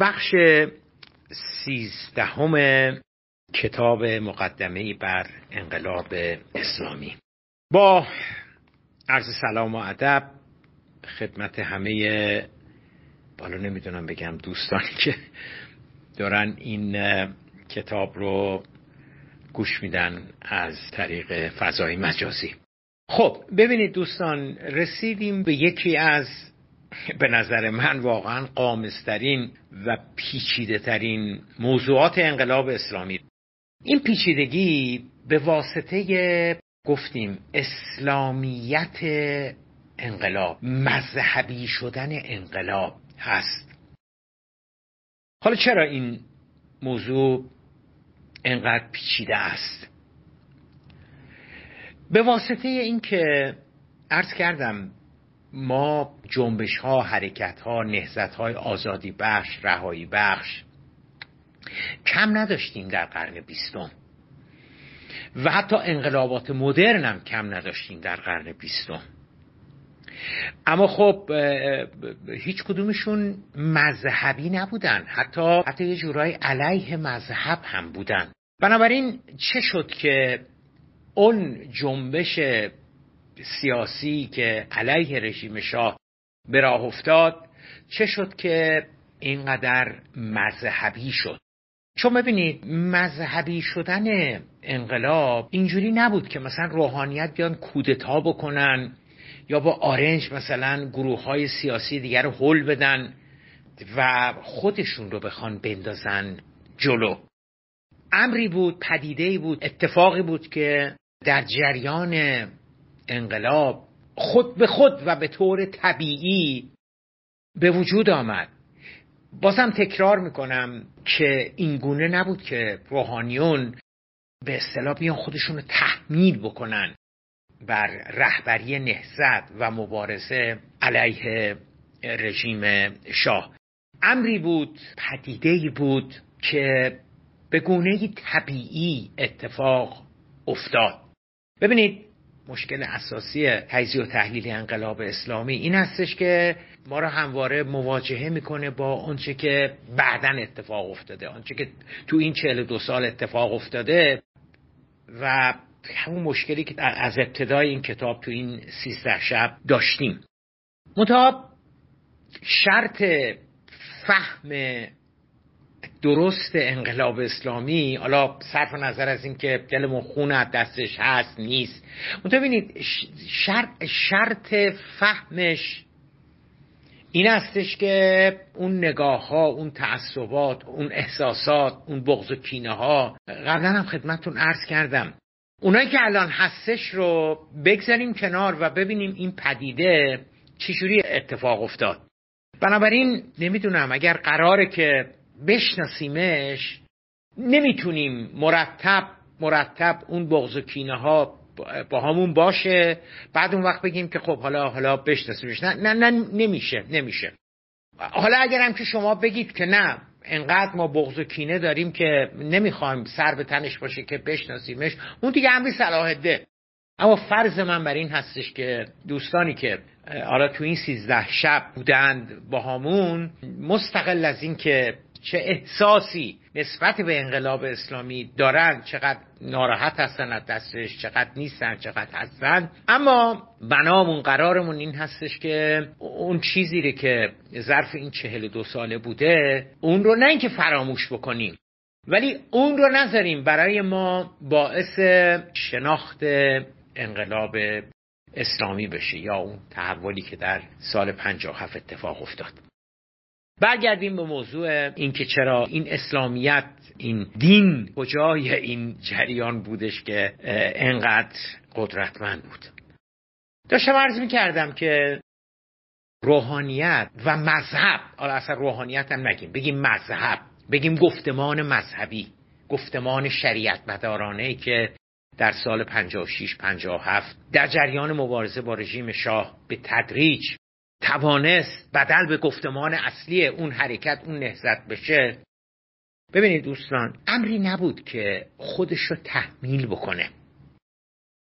بخش سیزدهم کتاب مقدمه بر انقلاب اسلامی. با عرض سلام و ادب خدمت همه بالا نمی‌دونم بگم دوستانی که دارن این کتاب رو گوش میدن از طریق فضای مجازی. خب ببینید دوستان رسیدیم به یکی از به نظر من واقعا قامسترین و پیچیده ترین موضوعات انقلاب اسلامی. این پیچیدگی به واسطه گفتیم اسلامیت انقلاب مذهبی شدن انقلاب هست. حالا چرا این موضوع انقدر پیچیده است؟ به واسطه اینکه عرض کردم ما جنبش ها حرکت ها نهزت های آزادی بخش رهایی بخش کم نداشتیم در قرن بیستم. و حتی انقلابات مدرن هم کم نداشتیم در قرن بیستم. اما خب هیچ کدومشون مذهبی نبودن. حتی حتی یه جورای علیه مذهب هم بودن. بنابراین چه شد که اون جنبش سیاسی که علیه رژیم شاه به راه افتاد چه شد که اینقدر مذهبی شد؟ چون ببینید مذهبی شدن انقلاب اینجوری نبود که مثلا روحانیت بیان کودتا بکنن یا با آرنج مثلا گروه های سیاسی دیگر رو حل بدن و خودشون رو بخوان بندازن جلو. امری بود پدیده بود اتفاقی بود که در جریان انقلاب خود به خود و به طور طبیعی به وجود آمد. بازم تکرار می‌کنم که این گونه نبود که روحانیون به اصطلاح بیان خودشون رو تحمیل بکنن بر رهبری نهزت و مبارزه علیه رژیم شاه. امری بود پدیده بود که به گونه طبیعی اتفاق افتاد. ببینید مشکل اساسی تجزیه و تحلیل انقلاب اسلامی این هستش که ما را همواره مواجهه می‌کنه با آنچه که بعدا اتفاق افتاده آنچه که تو این 42 سال اتفاق افتاده و همون مشکلی که از ابتدای این کتاب تو این 13 شب داشتیم. متاب شرط فهم درست انقلاب اسلامی حالا صرف نظر از اینکه دلمون خون از دستش هست نیست. ببینید شرط, شرط فهمش این هستش که اون نگاه ها اون تعصبات اون احساسات اون بغض و کینه ها قبلا هم خدمتتون عرض کردم. اونایی که الان هستش رو بگذاریم کنار و ببینیم این پدیده چجوری اتفاق افتاد. بنابراین نمی‌دونم اگر قراره که بشناسیمش نمی‌تونیم مرتب مرتب اون بغض و کینه ها با همون باشه بعد اون وقت بگیم که خب حالا حالا بشناسیمش. نه نه نه نمیشه نمیشه. حالا اگر هم که شما بگید که نه انقدر ما بغض و کینه داریم که نمی‌خوایم سر به تنش باشه که بشناسیمش اون دیگه امری صلاح ده اما فرض من بر این هستش که دوستانی که حالا تو این سیزده شب بودند با همون مستقل از این که چه احساسی نسبت به انقلاب اسلامی دارن چقدر ناراحت هستن از دستش چقدر نیستن چقدر هستن. اما بنامون قرارمون این هستش که اون چیزی رو که ظرف این چهل دو ساله بوده اون رو نه اینکه فراموش بکنیم ولی اون رو نذاریم برای ما باعث شناخت انقلاب اسلامی بشه یا اون تحولی که در سال 57 اتفاق افتاد. برگردیم به موضوع اینکه چرا این اسلامیت این دین کجای این جریان بودش که انقدر قدرتمند بود. داشتم عرض می کردم که روحانیت و مذهب حالا اصلا روحانیت هم نگیم بگیم مذهب بگیم گفتمان مذهبی گفتمان شریعت مدارانه که در سال 56 57 در جریان مبارزه با رژیم شاه به تدریج توانست بدل به گفتمان اصلی اون حرکت اون نهزت بشه. ببینید دوستان امری نبود که خودش رو تحمیل بکنه.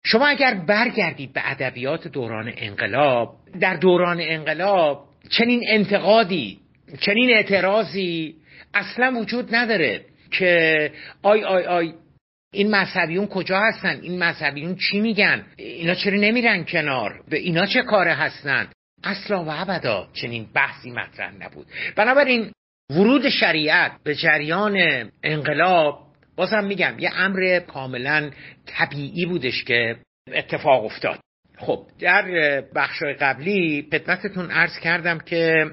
شما اگر برگردید به ادبیات دوران انقلاب در دوران انقلاب چنین انتقادی چنین اعتراضی اصلا وجود نداره که آی آی آی این مذهبیون کجا هستن؟ این مذهبیون چی میگن؟ اینا چرا نمیرن کنار؟ به اینا چه کاره هستن؟ اصلا و ابدا چنین بحثی مطرح نبود. بنابراین ورود شریعت به جریان انقلاب بازم میگم یه امر کاملا طبیعی بودش که اتفاق افتاد. خب در بخش قبلی خدمتتون عرض کردم که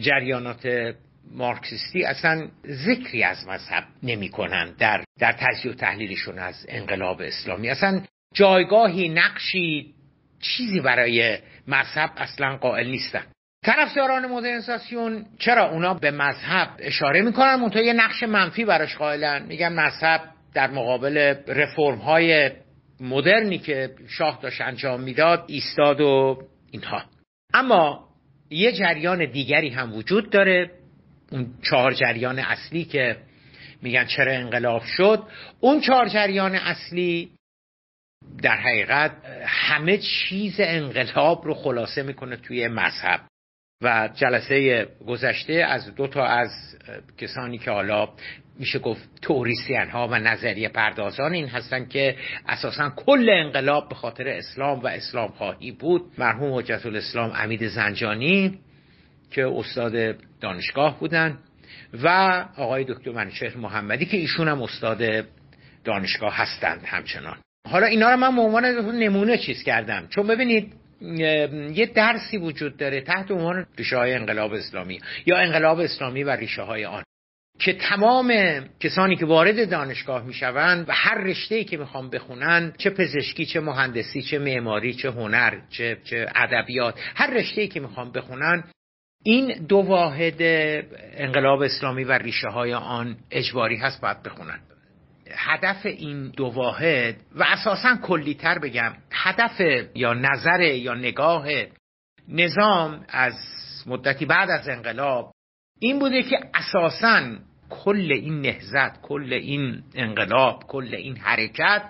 جریانات مارکسیستی اصلا ذکری از مذهب نمی در, در تجزیه و تحلیلشون از انقلاب اسلامی. اصلا جایگاهی نقشی چیزی برای مذهب اصلا قائل نیستن. طرفداران مدرنیزاسیون چرا اونا به مذهب اشاره می‌کنن؟ منتها یه نقش منفی براش قائلن. میگن مذهب در مقابل رفرم های مدرنی که شاه داشت انجام می‌داد ایستاد و اینها. اما یه جریان دیگری هم وجود داره. اون چهار جریان اصلی که میگن چرا انقلاب شد اون چهار جریان اصلی در حقیقت همه چیز انقلاب رو خلاصه می‌کنه توی مذهب و جلسه گذشته از دو تا از کسانی که حالا میشه گفت توریسیان ها و نظریه پردازان این هستن که اساسا کل انقلاب به خاطر اسلام و اسلام خواهی بود. مرحوم حجت الاسلام امید زنجانی که استاد دانشگاه بودن و آقای دکتر منشهر محمدی که ایشون هم استاد دانشگاه هستند همچنان. حالا اینا رو من به عنوان نمونه چیز کردم. چون ببینید یه درسی وجود داره تحت عنوان ریشه های انقلاب اسلامی یا انقلاب اسلامی و ریشه های آن که تمام کسانی که وارد دانشگاه می‌شوند و هر رشته که می‌خوان بخونن چه پزشکی چه مهندسی چه معماری چه هنر چه چه ادبیات هر رشته که می‌خوان بخونن این دو واحد انقلاب اسلامی و ریشه های آن اجباری هست باید بخونن. هدف این دو واحد و اساسا کلیتر بگم هدف یا نظر یا نگاه نظام از مدتی بعد از انقلاب این بوده که اساسا کل این نهزت کل این انقلاب کل این حرکت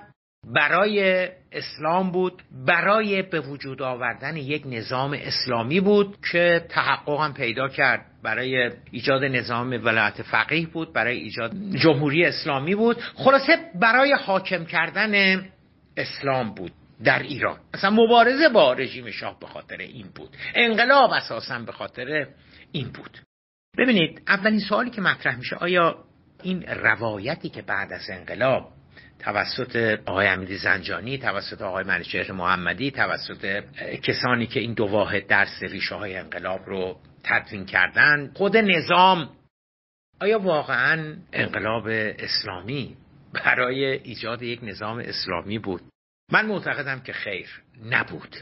برای اسلام بود برای به وجود آوردن یک نظام اسلامی بود که تحقق پیدا کرد. برای ایجاد نظام ولایت فقیه بود برای ایجاد جمهوری اسلامی بود. خلاصه برای حاکم کردن اسلام بود در ایران. اصلا مبارزه با رژیم شاه به خاطر این بود. انقلاب اساسا به خاطر این بود. ببینید اولین سوالی که مطرح میشه آیا این روایتی که بعد از انقلاب توسط آقای امیدی زنجانی توسط آقای منشهر محمدی توسط کسانی که این دو واحد درس ریشه های انقلاب رو تدوین کردن خود نظام. آیا واقعا انقلاب اسلامی برای ایجاد یک نظام اسلامی بود؟ من معتقدم که خیر نبود.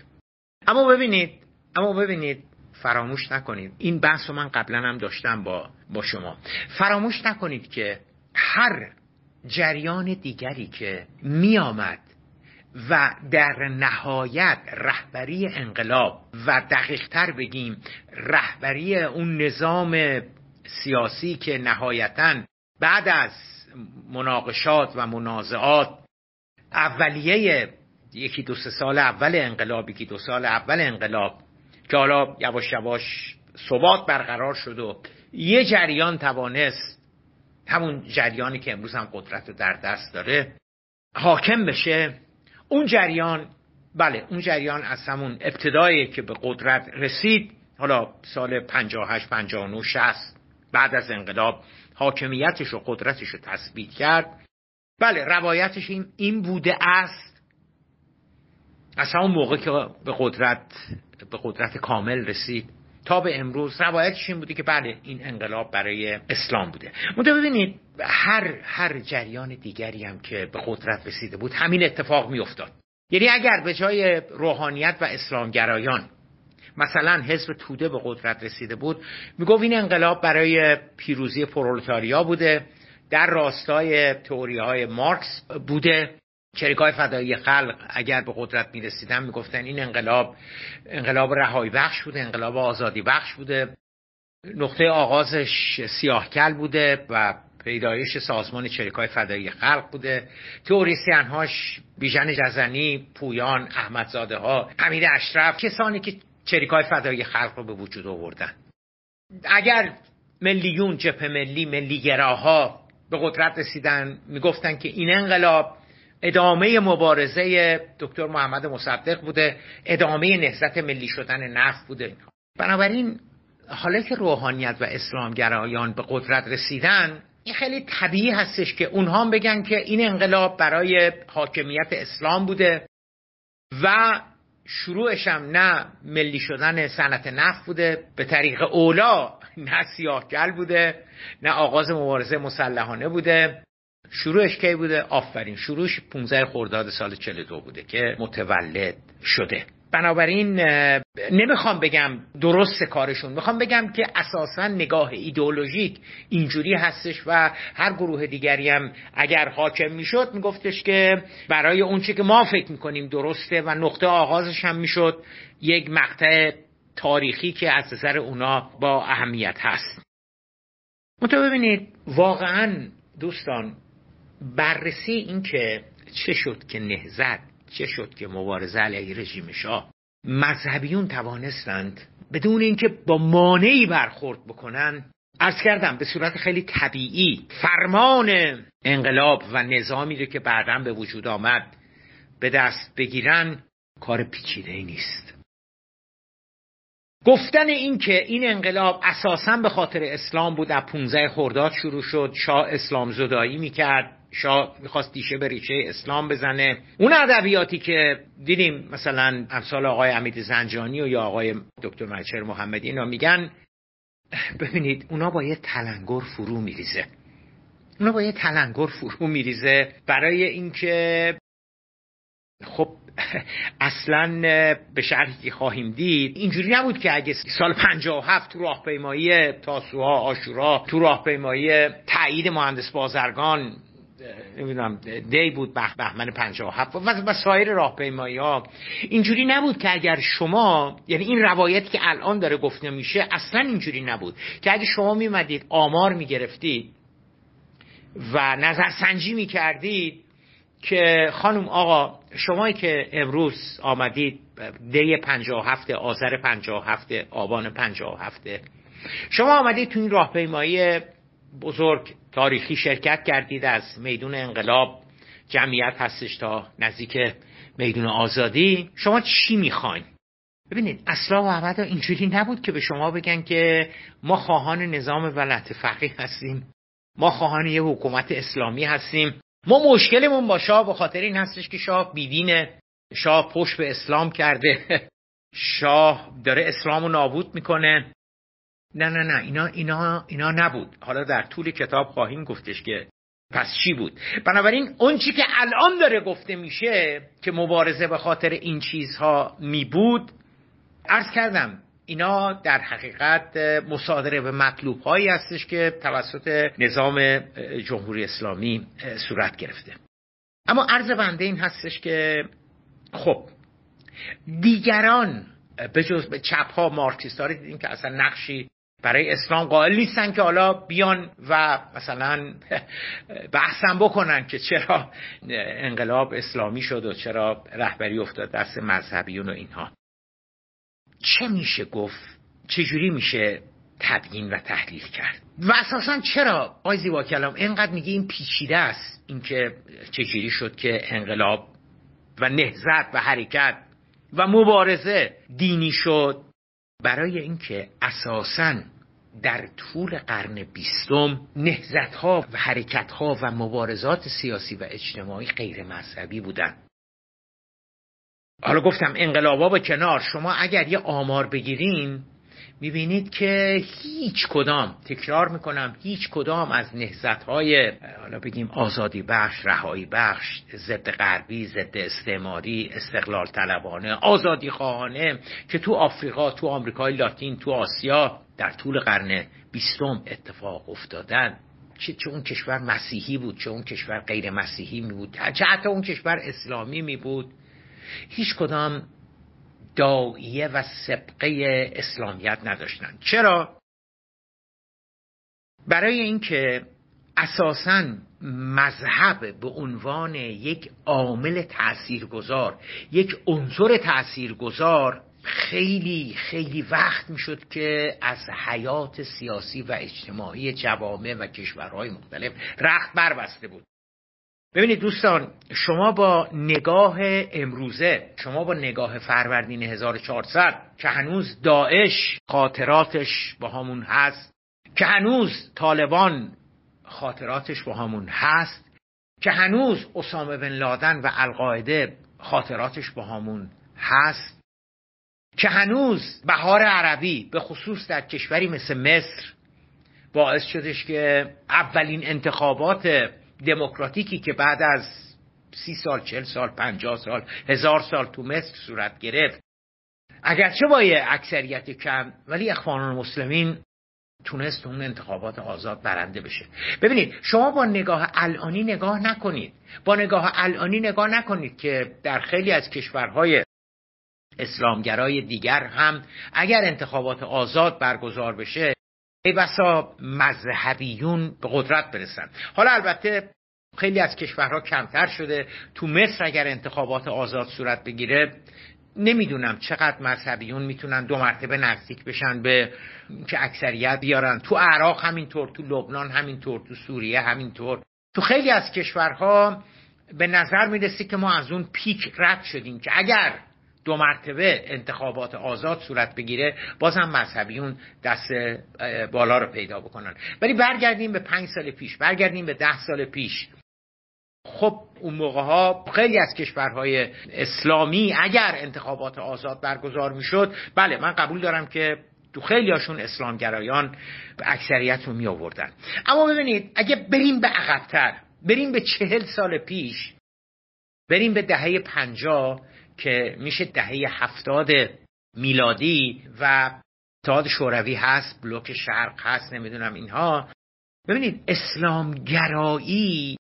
اما ببینید اما ببینید فراموش نکنید. این بحث رو من قبلا هم داشتم با, با شما. فراموش نکنید که هر جریان دیگری که می آمد و در نهایت رهبری انقلاب و دقیقتر بگیم رهبری اون نظام سیاسی که نهایتا بعد از مناقشات و منازعات اولیه یکی دو سال اول انقلاب یکی دو سال اول انقلاب که حالا یواش یواش ثبات برقرار شد و یه جریان توانست همون جریانی که امروز هم قدرت در دست داره حاکم بشه. اون جریان بله اون جریان از همون ابتدایی که به قدرت رسید حالا سال 58 59 60 بعد از انقلاب حاکمیتش و قدرتش رو تثبیت کرد. بله روایتش این, این بوده است. از همون موقع که به قدرت به قدرت کامل رسید. تا به امروز روایتش این بوده که بله این انقلاب برای اسلام بوده. منتها ببینید هر هر جریان دیگری هم که به قدرت رسیده بود همین اتفاق میافتاد. یعنی اگر به جای روحانیت و اسلامگرایان مثلا حزب توده به قدرت رسیده بود می‌گفت این انقلاب برای پیروزی پرولتاریا بوده در راستای تئوری های مارکس بوده. چریکای فدایی خلق اگر به قدرت می رسیدن می گفتن این انقلاب انقلاب رهایی بخش بوده انقلاب آزادی بخش بوده. نقطه آغازش سیاهکل بوده و پیدایش سازمان چریکای فدایی خلق بوده. تئوریسین هاش بیژن جزنی پویان احمدزاده ها حمید اشرف کسانی که چریکای فدایی خلق رو به وجود آوردن. اگر ملیون جبهه ملی ملیگراها به قدرت رسیدن می‌گفتن که این انقلاب ادامه مبارزه دکتر محمد مصدق بوده ادامه نهضت ملی شدن نفت بوده. بنابراین حالا که روحانیت و اسلامگرایان به قدرت رسیدن این خیلی طبیعی هستش که اونها هم بگن که این انقلاب برای حاکمیت اسلام بوده و شروعش هم نه ملی شدن صنعت نفت بوده به طریق اولا نه سیاهگل بوده نه آغاز مبارزه مسلحانه بوده. شروعش کی بوده؟ آفرین شروعش 15 خرداد سال 42 بوده که متولد شده. بنابراین نمی‌خوام بگم درست کارشون. می‌خوام بگم که اساسا نگاه ایدئولوژیک اینجوری هستش و هر گروه دیگری هم اگر حاکم می‌شد میگفتش که برای اونچه که ما فکر می‌کنیم درسته و نقطه آغازش هم می‌شد یک مقطع تاریخی که از نظر اونا با اهمیت هست. منتها ببینید واقعا دوستان بررسی این که چه شد که نهزت چه شد که مبارزه علیه رژیم شاه مذهبیون توانستند بدون اینکه با مانعی برخورد بکنن ارز کردم به صورت خیلی طبیعی فرمان انقلاب و نظامی رو که بعدا به وجود آمد به دست بگیرن کار پیچیده ای نیست. گفتن این که این انقلاب اساسا به خاطر اسلام بود از 15 خرداد شروع شد شاه اسلام زدایی می‌کرد. شاه می‌خواست دیشه به ریشه اسلام بزنه. اون ادبیاتی که دیدیم مثلا امثال آقای امید زنجانی و یا آقای دکتر منچر محمدی اینا میگن ببینید اونا با یه تلنگر فرو میریزه. اونا با یه تلنگر فرو میریزه برای اینکه خب اصلا به شرحی که خواهیم دید اینجوری نبود که اگه سال 57 تو راهپیمایی تاسوها آشورا تو راهپیمایی تایید مهندس بازرگان نمی‌دونم دی بود بهمن 57 و, سایر راهپیمایی ها. اینجوری نبود که اگر شما یعنی این روایتی که الان داره گفته میشه اصلا اینجوری نبود که اگر شما میمدید آمار می‌گرفتید و نظرسنجی می‌کردید که خانم آقا شمایی که امروز آمدید دی 57 آذر 57 آبان 57 شما آمدید تو این راهپیمایی بزرگ تاریخی شرکت کردید از میدون انقلاب. جمعیت هستش تا نزدیک میدون آزادی. شما چی می‌خواین؟ ببینید اصلا و ابدا اینجوری نبود که به شما بگن که ما خواهان نظام ولایت فقیه هستیم. ما خواهان یه حکومت اسلامی هستیم. ما مشکلمون با شاه به خاطر این هستش که شاه بیدینه. شاه پشت به اسلام کرده. شاه داره اسلام رو نابود می‌کنه. نه نه نه اینا اینا اینا نبود. حالا در طول کتاب خواهیم گفتش که پس چی بود؟ بنابراین اون چی که الان داره گفته میشه که مبارزه به خاطر این چیزها می بود عرض کردم اینا در حقیقت مصادره به مطلوب هایی هستش که توسط نظام جمهوری اسلامی صورت گرفته. اما عرض بنده این هستش که خب دیگران به جز چپ ها مارکسیست ها دیدیم که اصلا نقشی برای اسلام قائل نیستن که حالا بیان و مثلا بحثم بکنن که چرا انقلاب اسلامی شد و چرا رهبری افتاد دست مذهبیون و اینها. چه میشه گفت؟ چجوری میشه تبیین و تحلیل کرد؟ و اساسا چرا؟ آقای زیبا کلام اینقدر میگه این پیچیده است اینکه چجوری شد که انقلاب و نهزت و حرکت و مبارزه دینی شد. برای اینکه اساسا در طول قرن بیستم نهزت ها و حرکت ها و مبارزات سیاسی و اجتماعی غیر مذهبی بودند حالا گفتم انقلابا به کنار شما اگر یه آمار بگیرین می‌بینید که هیچ کدام تکرار می‌کنم هیچ کدام از نهزت های حالا بگیم آزادی بخش رهایی بخش ضد غربی ضد استعماری استقلال طلبانه آزادی خواهانه که تو آفریقا تو آمریکای لاتین تو آسیا در طول قرن بیستم اتفاق افتادن. چه, چه اون کشور مسیحی بود چه اون کشور غیر مسیحی می بود چه حتی اون کشور اسلامی می بود. هیچ کدام داییه و سبقه اسلامیت نداشتن چرا؟ برای اینکه اساسا مذهب به عنوان یک عامل تاثیرگذار یک عنصر تاثیرگذار خیلی خیلی وقت می‌شد که از حیات سیاسی و اجتماعی جوامع و کشورهای مختلف رخت بربسته بود ببینید دوستان شما با نگاه امروزه شما با نگاه فروردین 1400 که هنوز داعش خاطراتش با همون هست که هنوز طالبان خاطراتش با همون هست که هنوز اسامه بن لادن و القاعده خاطراتش با همون هست که هنوز بهار عربی به خصوص در کشوری مثل مصر باعث شدش که اولین انتخابات دموکراتیکی که بعد از سی سال چل سال پنجاه سال هزار سال تو مصر صورت گرفت. اگرچه با یه اکثریت کم ولی اخوان المسلمین تونست اون انتخابات آزاد برنده بشه. ببینید شما با نگاه الانی نگاه نکنید. با نگاه الانی نگاه نکنید که در خیلی از کشورهای اسلامگرای دیگر هم اگر انتخابات آزاد برگزار بشه ای بسا مذهبیون به قدرت برسن. حالا البته خیلی از کشورها کمتر شده. تو مصر اگر انتخابات آزاد صورت بگیره نمی‌دونم چقدر مذهبیون می‌تونن دو مرتبه نزدیک بشن به که اکثریت بیارن. تو عراق همینطور تو لبنان همینطور تو سوریه همینطور. تو خیلی از کشورها به نظر می‌رسه که ما از اون پیک رد شدیم که اگر دو مرتبه انتخابات آزاد صورت بگیره بازم مذهبیون دست بالا رو پیدا بکنن. ولی برگردیم به پنج سال پیش برگردیم به ده سال پیش. خب اون موقع ها خیلی از کشورهای اسلامی اگر انتخابات آزاد برگزار می‌شد بله من قبول دارم که تو خیلی هاشون اسلامگرایان اکثریت رو می آوردن اما ببینید اگه بریم به عقبتر بریم به چهل سال پیش بریم به دهه پنجاه که میشه دهه هفتاد میلادی و اتحاد شوروی هست بلوک شرق هست نمی‌دونم اینها. ببینید اسلامگرایی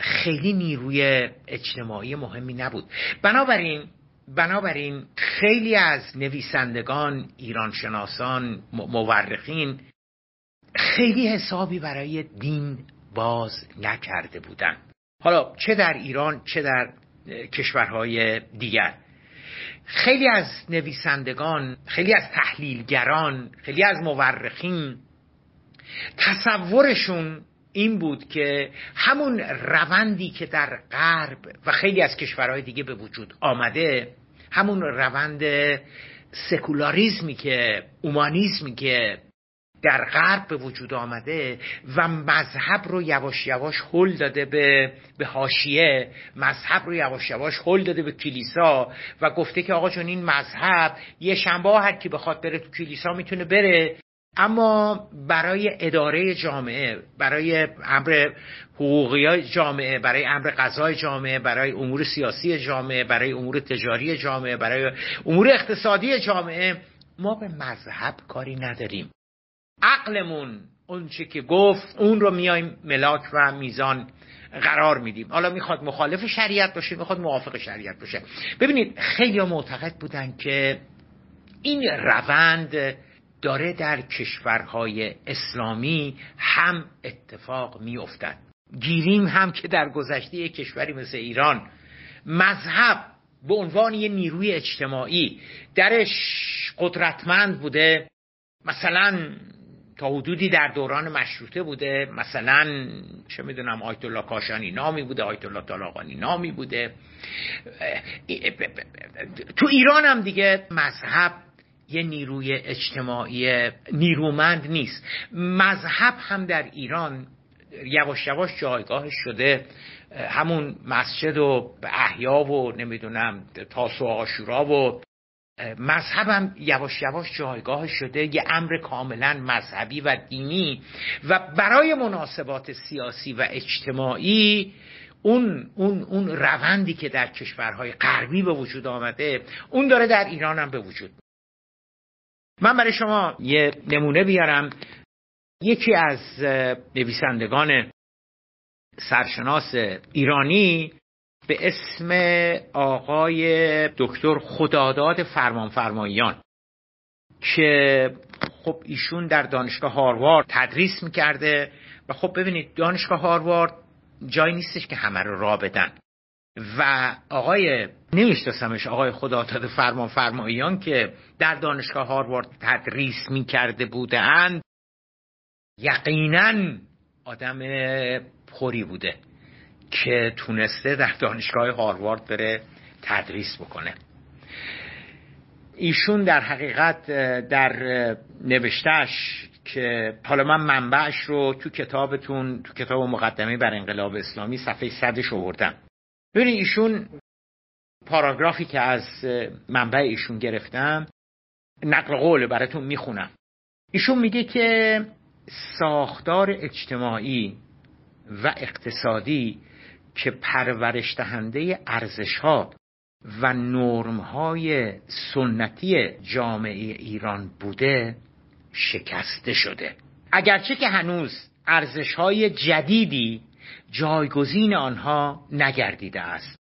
خیلی نیروی اجتماعی مهمی نبود. بنابراین بنابراین خیلی از نویسندگان ایرانشناسان مورخین خیلی حسابی برای دین باز نکرده بودند. حالا چه در ایران چه در کشورهای دیگر. خیلی از نویسندگان خیلی از تحلیلگران خیلی از مورخین تصورشون این بود که همون روندی که در غرب و خیلی از کشورهای دیگه به وجود آمده همون روند سکولاریزمی که اومانیزمی که در غرب به وجود آمده و مذهب رو یواش یواش هل داده به به حاشیه مذهب رو یواش یواش هل داده به کلیسا و گفته که آقا جون این مذهب یه شنبه هر کی بخواد بره تو کلیسا می‌تونه بره. اما برای اداره جامعه برای امر حقوقی جامعه برای امر قضای جامعه برای امور سیاسی جامعه برای امور تجاری جامعه برای امور اقتصادی جامعه ما به مذهب کاری نداریم. عقلمون اونچه که گفت اون رو میایم ملاک و میزان قرار میدیم. حالا می‌خواد مخالف شریعت باشه می‌خواد موافق شریعت باشه. ببینید خیلی معتقد بودن که این روند داره در کشورهای اسلامی هم اتفاق میافتد. گیریم هم که در گذشته کشوری مثل ایران مذهب به عنوان یه نیروی اجتماعی درش قدرتمند بوده. مثلا تا حدودی در دوران مشروطه بوده. مثلا چه می‌دونم آیت الله کاشانی نامی بوده آیت الله طالاقانی نامی بوده. تو ایران هم دیگه مذهب یه نیروی اجتماعی نیرومند نیست. مذهب هم در ایران یواش یواش جایگاهش شده. همون مسجد و احیا و نمی‌دونم تاسو آشورا و مذهبم یواش یواش جایگاه شده یه امر کاملا مذهبی و دینی و برای مناسبات سیاسی و اجتماعی اون, اون, اون روندی که در کشورهای غربی به وجود آمده اون داره در ایران هم به وجود من برای شما یه نمونه بیارم. یکی از نویسندگان سرشناس ایرانی به اسم آقای دکتر خداداد فرمانفرماییان که خب ایشون در دانشگاه هاروارد تدریس می‌کرده و خب ببینید دانشگاه هاروارد جایی نیستش که همه رو را بدن. و آقای نمیشناسمش آقای خدا داده فرمان فرماییان که در دانشگاه هاروارد تدریس می کرده بودند یقینا آدم پری بوده. که تونسته در دانشگاه هاروارد بره تدریس بکنه. ایشون در حقیقت در نوشتش که حالا من منبعش رو تو کتابتون تو کتاب مقدمه بر انقلاب اسلامی صفحه صدش آوردم. ببینید ایشون پاراگرافی که از منبع ایشون گرفتم نقل قول براتون می‌خونم. ایشون میگه که ساختار اجتماعی و اقتصادی که پرورش دهنده ارزش ها و نرم های سنتی جامعه ایران بوده شکسته شده. اگرچه که هنوز ارزش های جدیدی جایگزین آنها نگردیده است.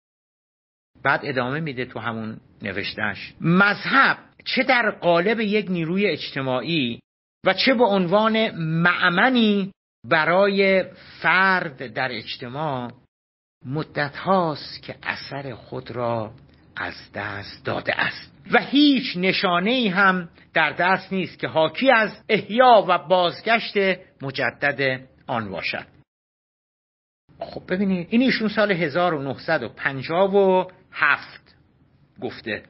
بعد ادامه میده تو همون نوشتش مذهب چه در قالب یک نیروی اجتماعی و چه به عنوان معمنی برای فرد در اجتماع مدت هاست که اثر خود را از دست داده است. و هیچ نشانه ای هم در دست نیست که حاکی از احیا و بازگشت مجدد آن باشد. خب ببینید این ایشون سال 1957 گفته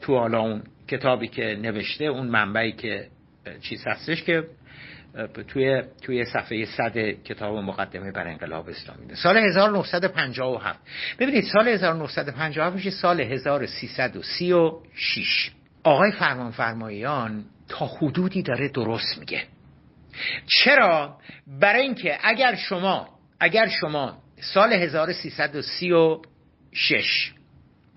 تو حالا اون کتابی که نوشته اون منبعی که چیز هستش که توی توی صفحه صد کتاب مقدمه بر انقلاب اسلامی سال 1957 ببینید سال 1957 میشه سال 1336 آقای فرمان فرماییان تا حدودی داره درست میگه. چرا؟ برای اینکه اگر شما اگر شما سال 1336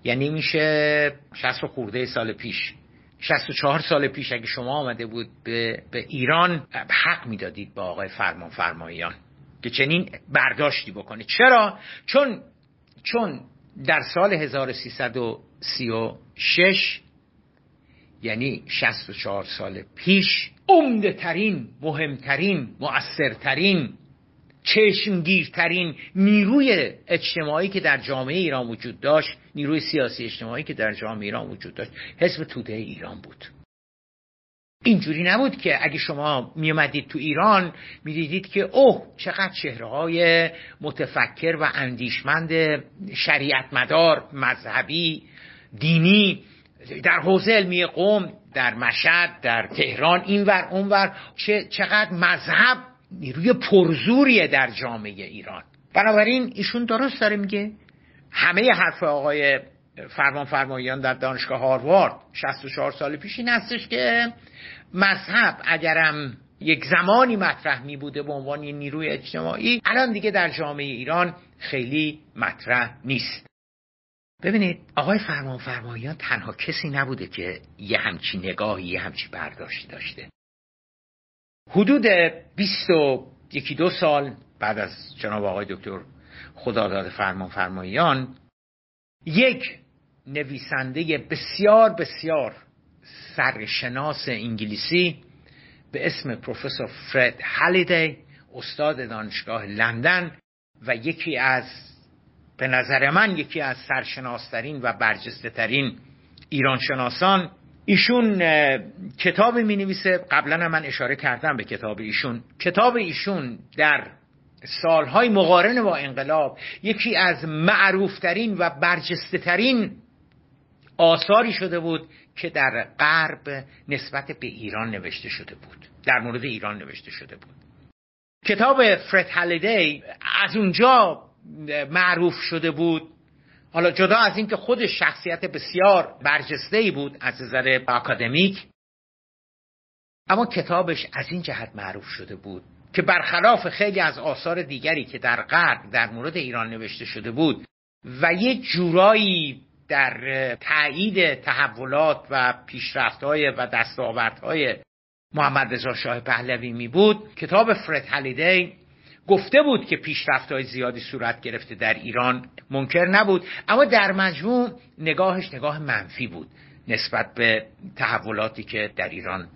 یعنی میشه 60 خورده سال پیش 64 سال پیش اگه شما آمده بود به, به ایران حق می‌دادید با آقای فرمان فرماییان که چنین برداشتی بکنه چرا؟ چون چون در سال 1336 یعنی 64 سال پیش عمده ترین مهمترین مؤثرترین چشمگیرترین نیروی اجتماعی که در جامعه ایران وجود داشت نیروی سیاسی اجتماعی که در جامعه ایران وجود داشت حزب توده ایران بود. اینجوری نبود که اگه شما میومدید تو ایران می‌دیدید که اوه چقدر چهره های متفکر و اندیشمند شریعت مدار مذهبی دینی در حوزه علمی قوم در مشهد در تهران اینور اونور چه چقدر مذهب نیروی پرزوریه در جامعه ایران. بنابراین ایشون درست داره میگه؟ همه حرف آقای فرمان فرماییان در دانشگاه هاروارد 64 سال پیش این هستش که مذهب اگرم یک زمانی مطرح می بوده به عنوان نیروی اجتماعی الان دیگه در جامعه ایران خیلی مطرح نیست. ببینید آقای فرمان فرماییان تنها کسی نبوده که یه همچی نگاهی یه همچی برداشتی داشته. حدود 20 و یکی دو سال بعد از جناب آقای دکتر خداداد فرمان فرماییان یک نویسنده بسیار بسیار سرشناس انگلیسی به اسم پروفسور فرد هالیدی استاد دانشگاه لندن و یکی از به نظر من یکی از سرشناسترین و برجسته ترین ایرانشناسان. ایشون کتاب می نویسه قبلا من اشاره کردم به کتاب ایشون. کتاب ایشون در سالهای مقارن با انقلاب یکی از معروفترین و برجسته ترین آثاری شده بود که در غرب نسبت به ایران نوشته شده بود در مورد ایران نوشته شده بود. کتاب فرد هالیدی از اونجا معروف شده بود. حالا جدا از اینکه خودش شخصیت بسیار برجسته ای بود از نظر اکادمیک اما کتابش از این جهت معروف شده بود. که برخلاف خیلی از آثار دیگری که در غرب در مورد ایران نوشته شده بود و یک جورایی در تایید تحولات و پیشرفت‌های و دستاوردهای محمد رضا شاه پهلوی می بود کتاب فرد هالیدی گفته بود که پیشرفت های زیادی صورت گرفته در ایران منکر نبود اما در مجموع نگاهش نگاه منفی بود نسبت به تحولاتی که در ایران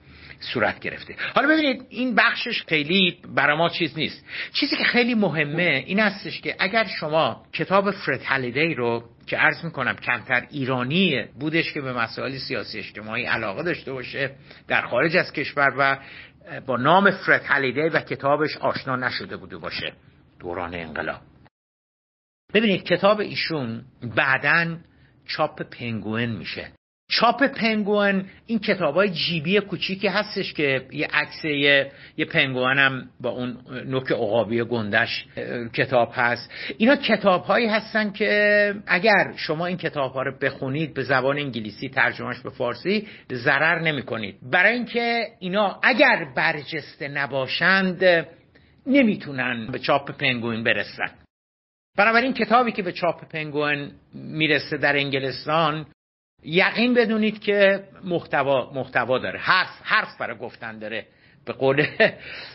صورت گرفته. حالا ببینید این بخشش خیلی برای ما چیز نیست. چیزی که خیلی مهمه این هستش که اگر شما کتاب فرد هالیدی رو که عرض می‌کنم کمتر ایرانی بودش که به مسائل سیاسی اجتماعی علاقه داشته باشه در خارج از کشور و با نام فرد هالیدی و کتابش آشنا نشده بوده باشه. دوران انقلاب. ببینید کتاب ایشون بعدا چاپ پنگوئن میشه. چاپ پنگوئن این کتاب های جیبی کوچیکی هستش که یه عکس یه, یه پنگوئن هم با اون نوک عقابی گندش کتاب هست. اینا کتاب هایی هستن که اگر شما این کتاب ها رو بخونید به زبان انگلیسی ترجمهش به فارسی ضرر نمی کنید برای اینکه اینا اگر برجسته نباشند نمی‌تونن به چاپ پنگوئن برسن. بنابراین کتابی که به چاپ پنگوئن می‌رسه در انگلستان یقین بدونید که محتوا محتوا داره. حرف حرف برای گفتن داره. به قول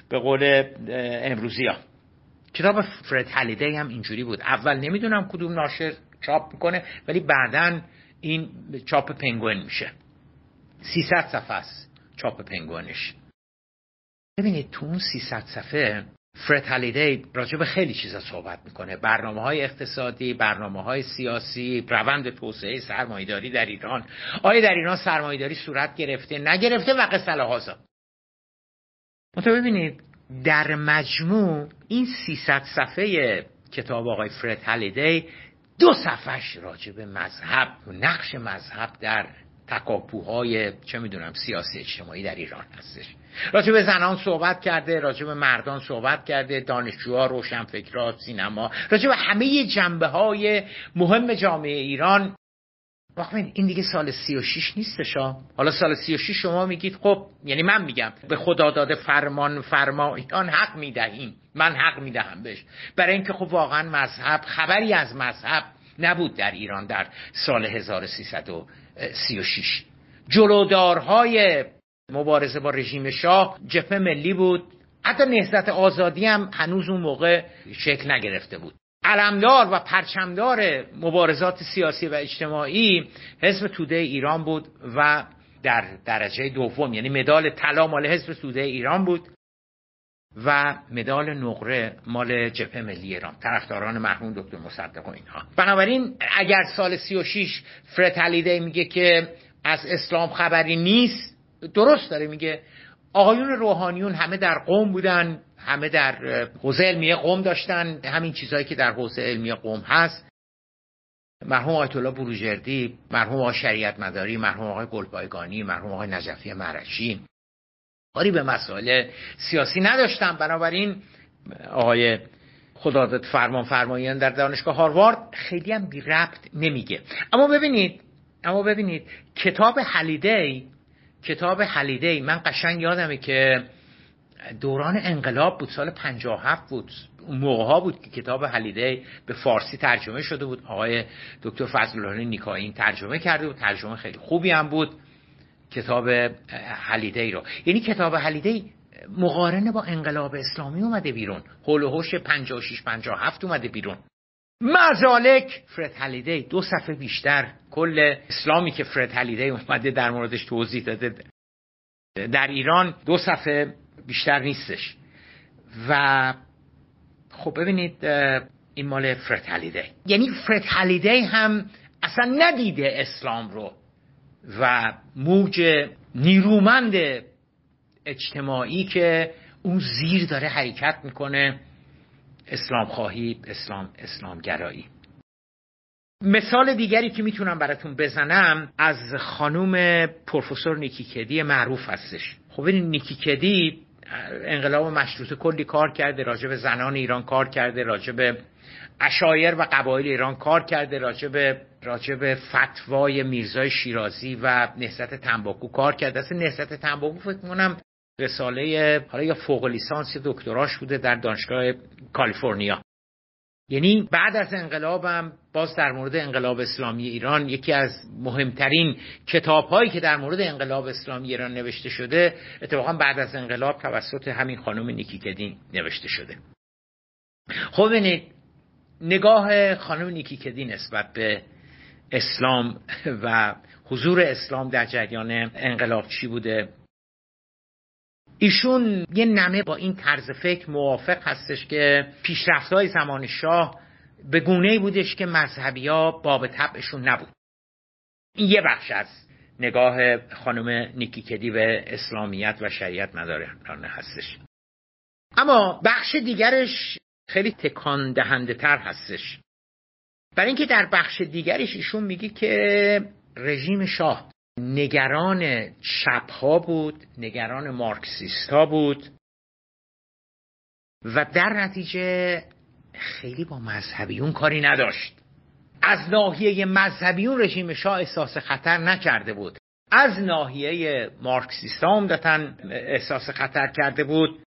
به قول امروزی ها کتاب فرد هلیدی هم اینجوری بود. اول نمی‌دونم کدوم ناشر چاپ می‌کنه ولی بعدا این چاپ پنگوئن میشه. 300 صفحه است چاپ پنگوئنش. ببینید تو اون 300 صفحه فرد هالیدی راجع به خیلی چیزا صحبت می‌کنه. برنامه های اقتصادی برنامه های سیاسی روند توسعه سرمایداری در ایران. آیا در ایران سرمایداری صورت گرفته نگرفته و قصه هازا منتها ببینید در مجموع این 300 صفحه کتاب آقای فرد هالیدی دو صفحش راجع به مذهب و نقش مذهب در تکاپوهای چه می‌دونم سیاسی اجتماعی در ایران هستش. راجع به زنان صحبت کرده راجع به مردان صحبت کرده دانشجوها روشنفکرات سینما راجع به همه جنبه های مهم جامعه ایران. بخوین این دیگه سال 36 نیستش حالا سال 36 شما میگید خب یعنی من میگم به خدا داده فرمان فرمایان حق می‌دهیم. من حق می‌دهم بهش. برای اینکه خب واقعا مذهب خبری از مذهب نبود در ایران در سال 1336 جلودارهای مبارزه با رژیم شاه جبهه ملی بود. حتی نهضت آزادی هم هنوز اون موقع شکل نگرفته بود. علمدار و پرچمدار مبارزات سیاسی و اجتماعی حزب توده ایران بود و در درجه دوم یعنی مدال طلا مال حزب توده ایران بود و مدال نقره مال جبهه ملی ایران. طرفداران مرحوم دکتر مصدق و اینها. بنابراین اگر سال 36 فرد میگه که از اسلام خبری نیست درست داره میگه آقایون روحانیون همه در قوم بودن همه در حوزه علمیه قوم داشتن همین چیزهایی که در حوزه علمیه قوم هست. مرحوم آیت الله بروجردی مرحوم آقای شریعت مداری مرحوم آقای گلپایگانی مرحوم آقای نجفی مرشی کاری به مسائل سیاسی نداشتن بنابراین آقای خداداد فرمان فرمایان در دانشگاه هاروارد خیلی هم بی ربط نمیگه. اما ببینید اما ببینید کتاب حلیده کتاب حلیده من قشنگ یادمه که دوران انقلاب بود سال 57 بود. اون موقع ها بود که کتاب حلیده به فارسی ترجمه شده بود. آقای دکتر فضل الله نیکایی ترجمه کرده بود. ترجمه خیلی خوبی هم بود کتاب حلیده رو. یعنی کتاب حلیده مقارنه با انقلاب اسلامی اومده بیرون. هول و هوش 56 57 اومده بیرون. مزالک. فرد هلیدی دو صفحه بیشتر. کل اسلامی که فرد هلیدی اومده در موردش توضیح داده. در ایران دو صفحه بیشتر نیستش. و خب ببینید این مال فرد هلیدی یعنی فرد هلیدی هم اصلا ندیده اسلام رو. و موج نیرومند اجتماعی که اون زیر داره حرکت می‌کنه. اسلام خواهی اسلام اسلام گرایی مثال دیگری که می‌تونم براتون بزنم از خانوم پروفسور نیکیکدی معروف هستش. خب این نیکیکدی انقلاب مشروطه کلی کار کرده راجع به زنان ایران کار کرده راجع به اشایر و قبایل ایران کار کرده راجع به راجع به فتوای میرزای شیرازی و نهضت تنباکو کار کرده. اصلا نهضت تنباکو فکر کنم رساله حالا یا فوق لیسانس دکتراش بوده در دانشگاه کالیفرنیا. یعنی بعد از انقلابم باز در مورد انقلاب اسلامی ایران یکی از مهمترین کتاب هایی که در مورد انقلاب اسلامی ایران نوشته شده اتفاقا بعد از انقلاب توسط همین خانم نیکیکدین نوشته شده. خب ببینید نگاه خانم نیکیکدی نسبت به اسلام و حضور اسلام در جریان انقلاب چی بوده؟ ایشون یه نمه با این طرز فکر موافق هستش که پیشرفت های زمان شاه به گونه بودش که مذهبی ها باب طبعشون نبود. این یه بخش از نگاه خانم نیکیکدی به اسلامیت و شریعت مدارانه هستش. اما بخش دیگرش خیلی تکان دهنده تر هستش. برای اینکه در بخش دیگرش ایشون میگه که رژیم شاه نگران چپها بود نگران مارکسیستا بود و در نتیجه خیلی با مذهبیون کاری نداشت. از ناحیه مذهبیون رژیم شاه احساس خطر نکرده بود. از ناحیه مارکسیستا عمدتا احساس خطر کرده بود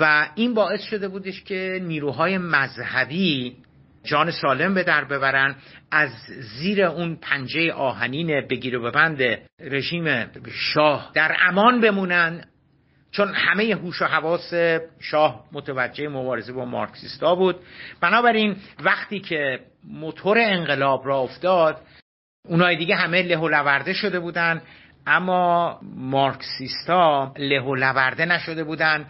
و این باعث شده بودش که نیروهای مذهبی جان سالم به در ببرن از زیر اون پنجه آهنین بگیر و ببند رژیم شاه در امان بمونن. چون همه هوش و حواس شاه متوجه مبارزه با مارکسیستا بود. بنابراین وقتی که موتور انقلاب را افتاد اونای دیگه همه له و لورده شده بودن اما مارکسیستا له و لورده نشده بودن.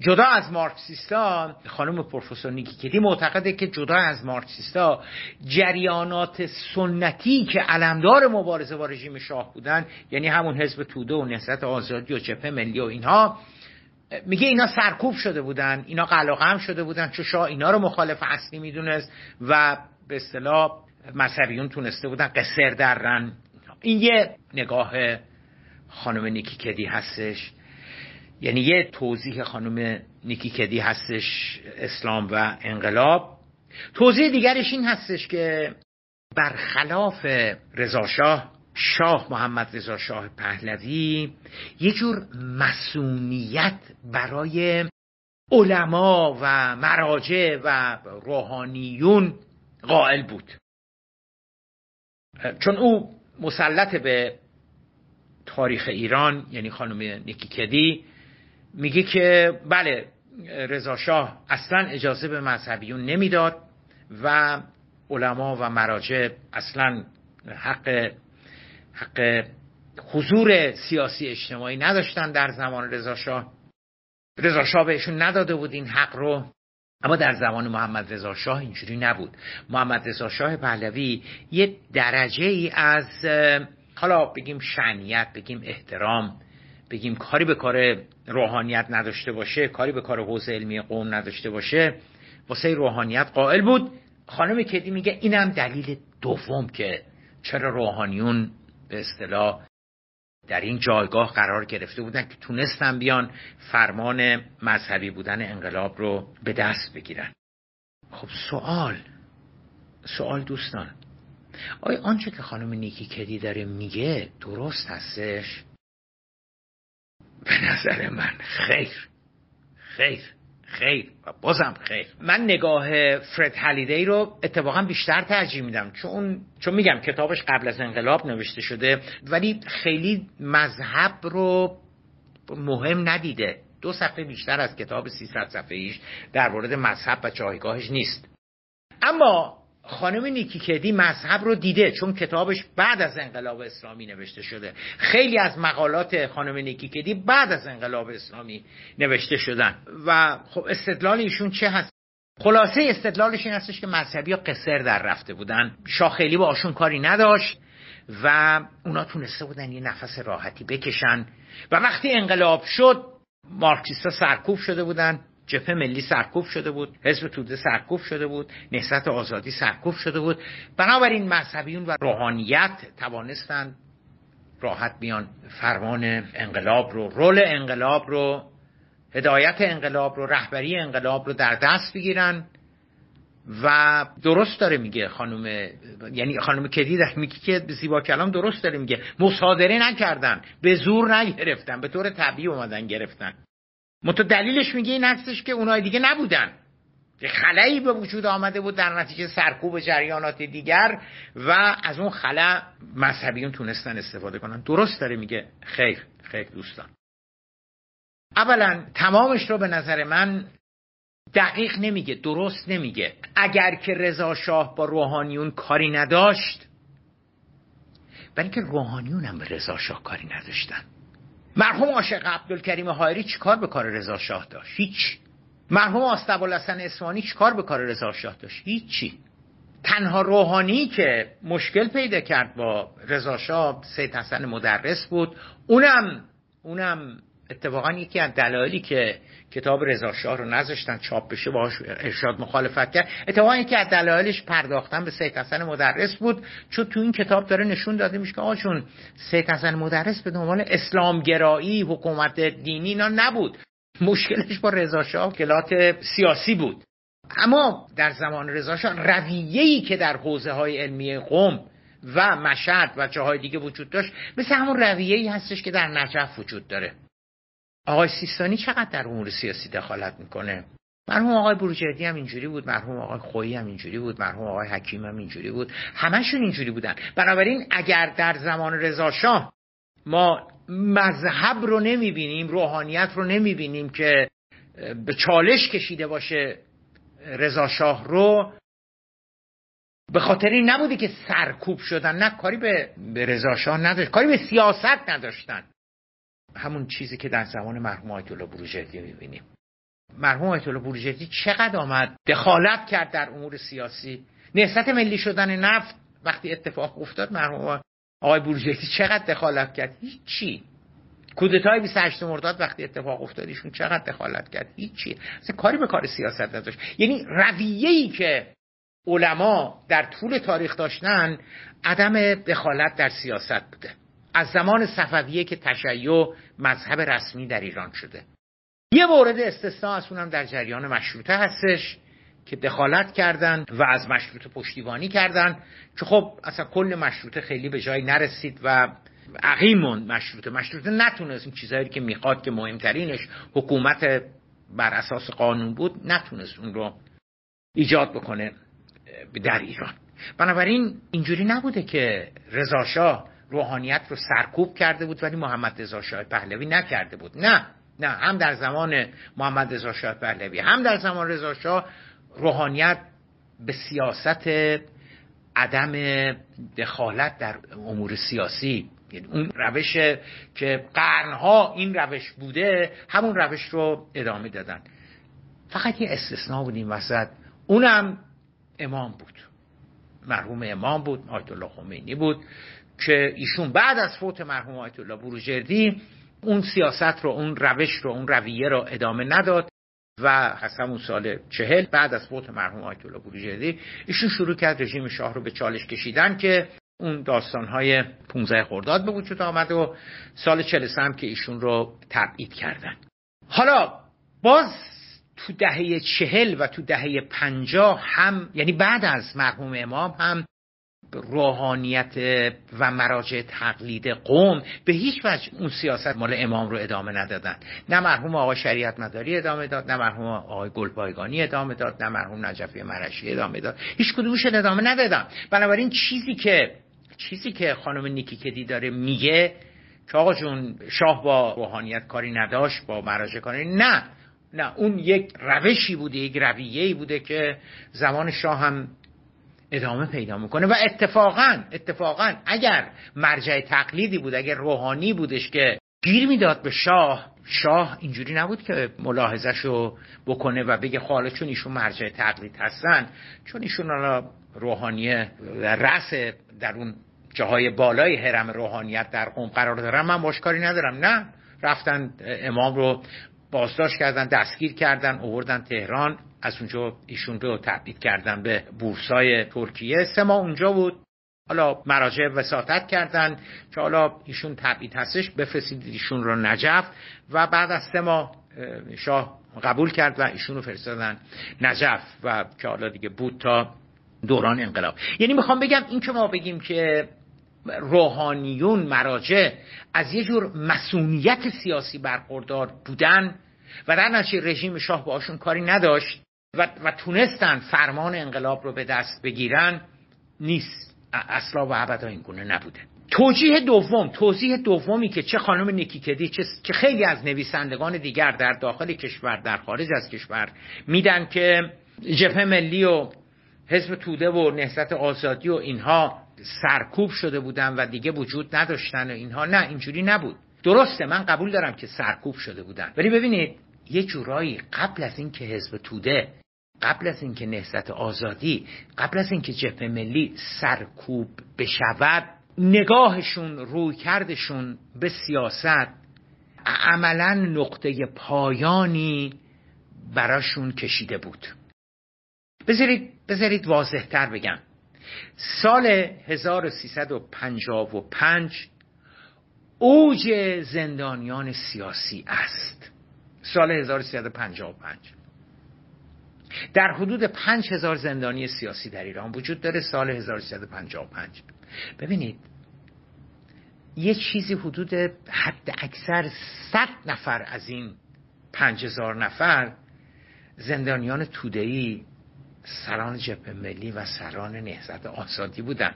جدا از مارکسیستا خانم پروفسور نیکی معتقده که جدا از مارکسیستا جریانات سنتی که علمدار مبارزه با رژیم شاه بودن یعنی همون حزب توده و نهضت آزادی و جبهه ملی و اینها میگه اینا سرکوب شده بودن اینا قلقم شده بودن چون شاه اینا رو مخالف اصلی می‌دونست و به اصطلاح مذهبیون تونسته بودن قصر درن این یه نگاه خانم نیکی کدی هستش. یعنی یه توضیح خانم نیکی کدی هستش اسلام و انقلاب. توضیح دیگرش این هستش که برخلاف رضاشاه شاه محمد رضا شاه پهلوی یه جور مسئولیت برای علما و مراجع و روحانیون قائل بود. چون او مسلط به تاریخ ایران یعنی خانم نیکی کدی میگه که بله رضا شاه اصلا اجازه به مذهبیون نمی‌داد و علما و مراجع اصلا حق حق حضور سیاسی اجتماعی نداشتن در زمان رضا شاه. رضا شاه بهشون نداده بود این حق رو اما در زمان محمد رضا شاه اینجوری نبود. محمد رضا شاه پهلوی یه درجه ای از حالا بگیم شنیت بگیم احترام بگیم کاری به کار روحانیت نداشته باشه کاری به کار حوزه علمی قوم نداشته باشه واسه روحانیت قائل بود. خانم کدی میگه اینم دلیل دوم که چرا روحانیون به اصطلاح در این جایگاه قرار گرفته بودن که تونستن بیان فرمان مذهبی بودن انقلاب رو به دست بگیرن. خب سوال سوال دوستان آیا آنچه که خانم نیکی کدی داره میگه درست هستش؟ به نظر من خیر. خیر. خیر. و بازم خیر. من نگاه فرد هلیدی رو اتفاقا بیشتر ترجیح میدم. چون چون میگم کتابش قبل از انقلاب نوشته شده ولی خیلی مذهب رو مهم ندیده. دو صفحه بیشتر از کتاب 300 صفحه ایش در مورد مذهب و جایگاهش نیست. اما خانم نیکی مذهب رو دیده چون کتابش بعد از انقلاب اسلامی نوشته شده. خیلی از مقالات خانم نیکی بعد از انقلاب اسلامی نوشته شدن. و خب استدلال ایشون چه هست؟ خلاصه استدلالش این هستش که مذهبی قصر در رفته بودن. شاه خیلی با آشون کاری نداشت و اونا تونسته بودن یه نفس راحتی بکشن. و وقتی انقلاب شد مارکسیستا سرکوب شده بودن. جبهه ملی سرکوب شده بود حزب توده سرکوب شده بود نهضت آزادی سرکوب شده بود. بنابراین مذهبیون و روحانیت توانستند راحت بیان فرمان انقلاب رو رول انقلاب رو هدایت انقلاب رو رهبری انقلاب رو در دست بگیرن. و درست داره میگه خانم یعنی خانم کدی در میگه که زیبا کلام درست داره میگه. مصادره نکردن به زور نگرفتن به طور طبیعی اومدن گرفتن. متو دلیلش میگه این هستش که اونای دیگه نبودن. که خلایی به وجود آمده بود در نتیجه سرکوب جریانات دیگر و از اون خلا مذهبیون تونستن استفاده کنن. درست داره میگه. خیر خیر دوستان. اولا تمامش رو به نظر من دقیق نمیگه درست نمیگه. اگر که رضا شاه با روحانیون کاری نداشت برای که روحانیون هم به رضا شاه کاری نداشتن. مرحوم عاشق عبدالکریم حایری چیکار به کار رضا شاه داشت؟ هیچ. مرحوم آستبالحسن اسوانی چیکار به کار رضا شاه داشت؟ هیچی. تنها روحانی که مشکل پیدا کرد با رضا شاه سید حسن مدرس بود. اونم اونم اتفاقا یکی از دلایلی که کتاب رضا شاه رو نذاشتن چاپ بشه باهاش ارشاد مخالفت کرد. اتفاقا یکی از دلایلش پرداختن به سید حسن مدرس بود چون تو این کتاب داره نشون داده میشه که آقا چون سید حسن مدرس به عنوان اسلامگرایی حکومت دینی اینا نبود. مشکلش با رضا شاه کلات سیاسی بود. اما در زمان رضا شاه رویه‌ای که در حوزه های علمی قوم و مشهد و جاهای دیگه وجود داشت مثل همون رویه‌ای هستش که در نجف وجود داره. آقای سیستانی چقدر در امور سیاسی دخالت می‌کنه؟ مرحوم آقای بروجردی هم اینجوری بود مرحوم آقای خویی هم اینجوری بود مرحوم آقای حکیم هم اینجوری بود. همشون اینجوری بودن. بنابراین اگر در زمان رضا شاه ما مذهب رو نمی‌بینیم روحانیت رو نمی‌بینیم که به چالش کشیده باشه رضا شاه رو به خاطر این نبوده که سرکوب شدن. نه کاری به رضا شاه نداشت کاری به سیاست نداشتن. همون چیزی که در زمان مرحوم آیت الله بروجردی می‌بینیم. مرحوم آیت الله بروجردی چقدر آمد دخالت کرد در امور سیاسی؟ نهضت ملی شدن نفت وقتی اتفاق افتاد مرحوم آقای بروجردی چقدر دخالت کرد؟ هیچی. کودتای 28 مرداد وقتی اتفاق افتاد ایشون چقدر دخالت کرد؟ هیچی. اصلا کاری به کار سیاست نداشت. یعنی رویه‌ای که علما در طول تاریخ داشتن عدم دخالت در سیاست بوده. از زمان صفویه که تشیع مذهب رسمی در ایران شده. یه مورد استثناء از اونم در جریان مشروطه هستش که دخالت کردن و از مشروطه پشتیبانی کردن که خب اصلا کل مشروطه خیلی به جایی نرسید و عقیم مشروطه. مشروطه نتونست این چیزهایی که می‌خواد که مهمترینش حکومت بر اساس قانون بود نتونست اون رو ایجاد بکنه در ایران. بنابراین اینجوری نبوده که رضاشاه روحانیت رو سرکوب کرده بود ولی محمد رضا شاه پهلوی نکرده بود. نه نه هم در زمان محمد رضا شاه پهلوی هم در زمان رضا شاه روحانیت به سیاست عدم دخالت در امور سیاسی یعنی اون روش که قرنها این روش بوده همون روش رو ادامه دادن. فقط یه استثناء بود این وسط. اونم امام بود. مرحوم امام بود آیت الله خمینی بود. که ایشون بعد از فوت مرحوم آیت الله بروجردی اون سیاست رو اون روش رو اون رویه رو ادامه نداد و از همون سال چهل بعد از فوت مرحوم آیت الله بروجردی ایشون شروع کرد رژیم شاه رو به چالش کشیدن که اون داستانهای 15 خرداد به وجود آمد و سال 43 هم که ایشون رو تبعید کردن. حالا باز تو دهه چهل و تو دهه پنجاه هم یعنی بعد از مرحوم امام هم روحانیت و مراجع تقلید قوم به هیچ وجه اون سیاست مال امام رو ادامه ندادن. نه مرحوم آقای شریعت مداری ادامه داد نه مرحوم آقای گلپایگانی ادامه داد نه مرحوم نجفی مرشی ادامه داد. هیچ کدومش ادامه ندادن. بنابراین چیزی که چیزی که خانم نیکی کدی داره میگه که آقا جون شاه با روحانیت کاری نداشت با مراجع کاری نه. نه اون یک روشی بوده یک رویه‌ای بوده که زمان شاه هم ادامه پیدا می‌کنه. و اتفاقا اتفاقا اگر مرجع تقلیدی بود اگر روحانی بودش که گیر می‌داد به شاه شاه اینجوری نبود که ملاحظش رو بکنه و بگه خب چون ایشون مرجع تقلید هستن چون ایشون حالا روحانی رس در اون جاهای بالای حرم روحانیت در قوم قرار دارن. من باش ندارم. نه. رفتن امام رو بازداشت کردن دستگیر کردن اووردن تهران. از اونجا ایشون رو تبدیل کردن به بورسای ترکیه. سه ماه اونجا بود. حالا مراجع وساطت کردن که حالا ایشون تبعید هستش بفرستید ایشون رو نجف. و بعد از سه ماه شاه قبول کرد و ایشون رو فرستادن نجف. و که حالا دیگه بود تا دوران انقلاب. یعنی می‌خوام بگم این که ما بگیم که روحانیون مراجع از یه جور مسئولیت سیاسی برخوردار بودن و در نتیجه رژیم شاه باشون کاری نداشت. و, و تونستن فرمان انقلاب رو به دست بگیرن نیست. اصلا و ابدا این گونه نبوده. توجیه دوم توضیح دومی که چه خانم نیکیکدی چه،, چه خیلی از نویسندگان دیگر در داخل کشور در خارج از کشور میدن که جبهه ملی و حزب توده و نهضت آزادی و اینها سرکوب شده بودن و دیگه وجود نداشتن و اینها. نه اینجوری نبود. درسته من قبول دارم که سرکوب شده بودن. ولی ببینید یه جورایی قبل از اینکه حزب توده قبل از اینکه نهضت آزادی قبل از اینکه جبهه ملی سرکوب بشود نگاهشون روی کردشون به سیاست عملا نقطه پایانی براشون کشیده بود. بذارید, بذارید واضح تر بگم. سال 1355 اوج زندانیان سیاسی است. سال 1355 در حدود 5000 زندانی سیاسی در ایران وجود داره سال 1355 ببینید یه چیزی حدود حد اکثر 100 نفر از این 5000 نفر زندانیان تودهی سران جبهه ملی و سران نهضت آزادی بودن.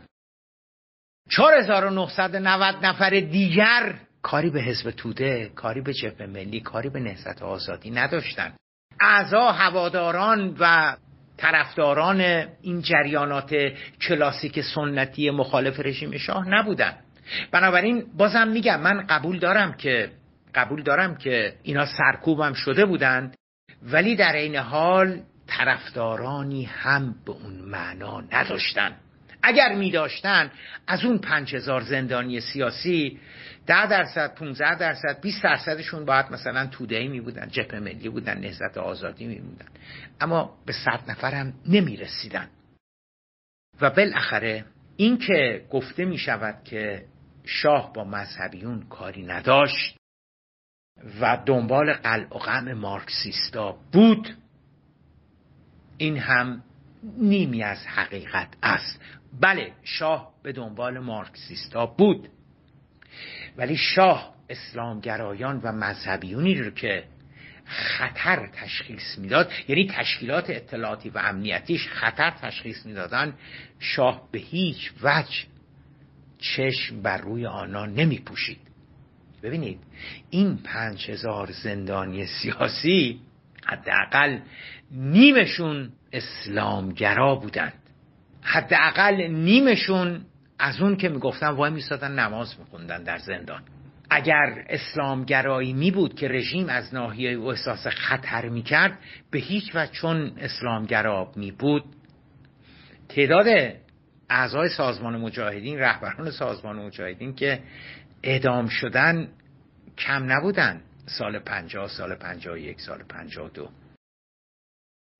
4990 نفر دیگر کاری به حزب توده کاری به جبهه ملی کاری به نهضت آزادی نداشتن. اعضا هواداران و طرفداران این جریانات کلاسیک سنتی مخالف رژیم شاه نبودن. بنابراین بازم میگم من قبول دارم که قبول دارم که اینا سرکوبم شده بودند ولی در این حال طرفدارانی هم به اون معنا نداشتن. اگر می داشتن از اون پنج هزار زندانی سیاسی ده درصد 15 درصد 20 درصدشون باید مثلا توده می بودن جبهه ملی بودن نهضت آزادی می بودن اما به صد نفر هم نمی رسیدن و بالاخره این که گفته می شود که شاه با مذهبیون کاری نداشت و دنبال قلع و غم مارکسیستا بود این هم نیمی از حقیقت است. بله شاه به دنبال مارکسیستا بود. ولی شاه اسلامگرایان و مذهبیونی رو که خطر تشخیص می‌داد یعنی تشکیلات اطلاعاتی و امنیتیش خطر تشخیص می‌دادن شاه به هیچ وجه چشم بر روی آنها نمی پوشید ببینید این پنج هزار زندانی سیاسی حداقل نیمشون اسلامگرا بودند حداقل نیمشون از اون که می‌گفتن وای میستادن نماز میخوندن در زندان. اگر اسلامگرایی می بود که رژیم از ناحیه او احساس خطر می‌کرد به هیچ و چون اسلامگرا می بود تعداد اعضای سازمان مجاهدین رهبران سازمان مجاهدین که اعدام شدن کم نبودن سال پنجاه سال پنجاه یک سال پنجاه دو.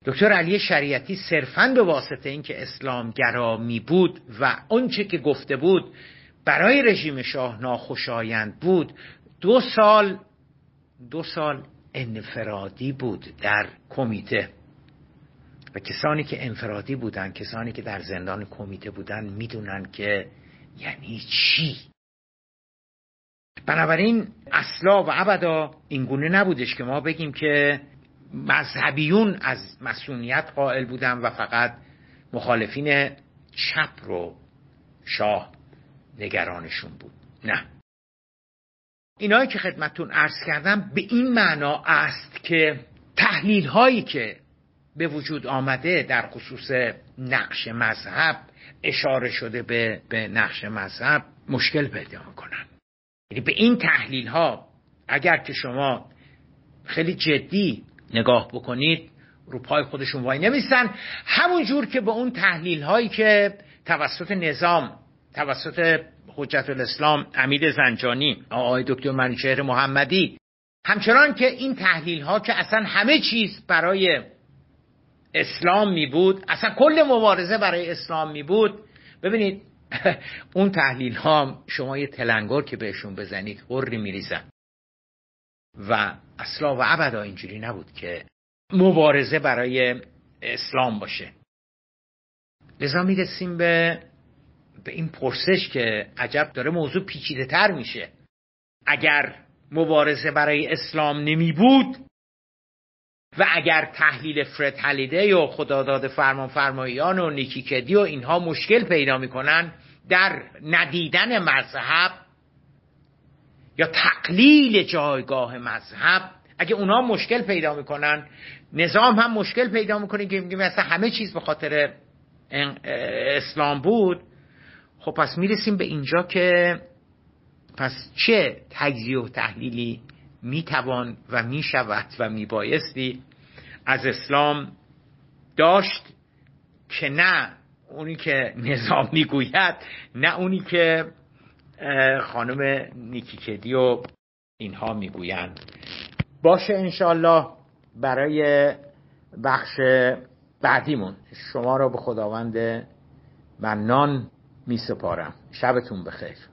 دکتر علی شریعتی صرفا به واسطه اینکه اسلام گرامی بود و آنچه که گفته بود برای رژیم شاه ناخوشایند بود دو سال دو سال انفرادی بود در کمیته. و کسانی که انفرادی بودن کسانی که در زندان کمیته بودن می‌دونن که یعنی چی. بنابراین اصلا و ابدا اینگونه نبودش که ما بگیم که مذهبیون از مسئولیت قائل بودن و فقط مخالفین چپ رو شاه نگرانشون بود. نه. اینایی که خدمتون عرض کردم به این معنا است که تحلیل هایی که به وجود آمده در خصوص نقش مذهب اشاره شده به, به نقش مذهب مشکل پیدا می‌کنن. یعنی به این تحلیل ها اگر که شما خیلی جدی نگاه بکنید رو پای خودشون وای نمیستن. همون جور که به اون تحلیل هایی که توسط نظام توسط حجت الاسلام امید زنجانی آقای دکتر منوچهر محمدی همچنان که این تحلیل ها که اصلا همه چیز برای اسلام می بود اصلا کل مبارزه برای اسلام می بود. ببینید اون تحلیل ها شما یه تلنگر که بهشون بزنید قری میریزن. و اصلا و ابدا اینجوری نبود که مبارزه برای اسلام باشه. لذا می‌رسیم به به این پرسش که عجب داره موضوع پیچیده تر میشه. اگر مبارزه برای اسلام نمی بود و اگر تحلیل فرد هلیده و خداداد فرمان فرماییان و نیکیکدی و اینها مشکل پیدا می‌کنن در ندیدن مذهب یا تقلیل جایگاه مذهب. اگه اونها مشکل پیدا می‌کنن نظام هم مشکل پیدا می‌کنه که میگه مثلا همه چیز به خاطر اسلام بود. خب پس می‌رسیم به اینجا که پس چه تجزیه و تحلیلی می‌توان و می‌شود و میبایستی از اسلام داشت که نه اونی که نظام می‌گوید نه اونی که خانم نیکیکدی و اینها می‌گویند. باشه انشالله برای بخش بعدیمون. شما را به خداوند منان می سپارم شبتون بخیر.